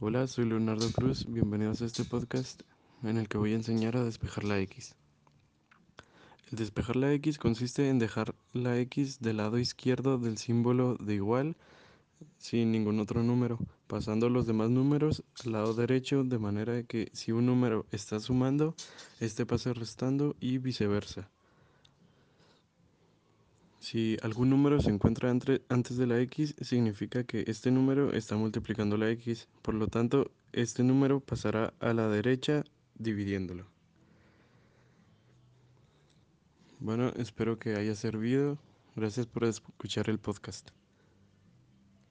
Hola, soy Leonardo Cruz, bienvenidos a este podcast en el que voy a enseñar a despejar la X. El despejar la X consiste en dejar la X del lado izquierdo del símbolo de igual sin ningún otro número, pasando los demás números al lado derecho de manera que si un número está sumando, este pase restando y viceversa. Si algún número se encuentra antes de la x, significa que este número está multiplicando la x, por lo tanto, este número pasará a la derecha dividiéndolo. Bueno, espero que haya servido. Gracias por escuchar el podcast.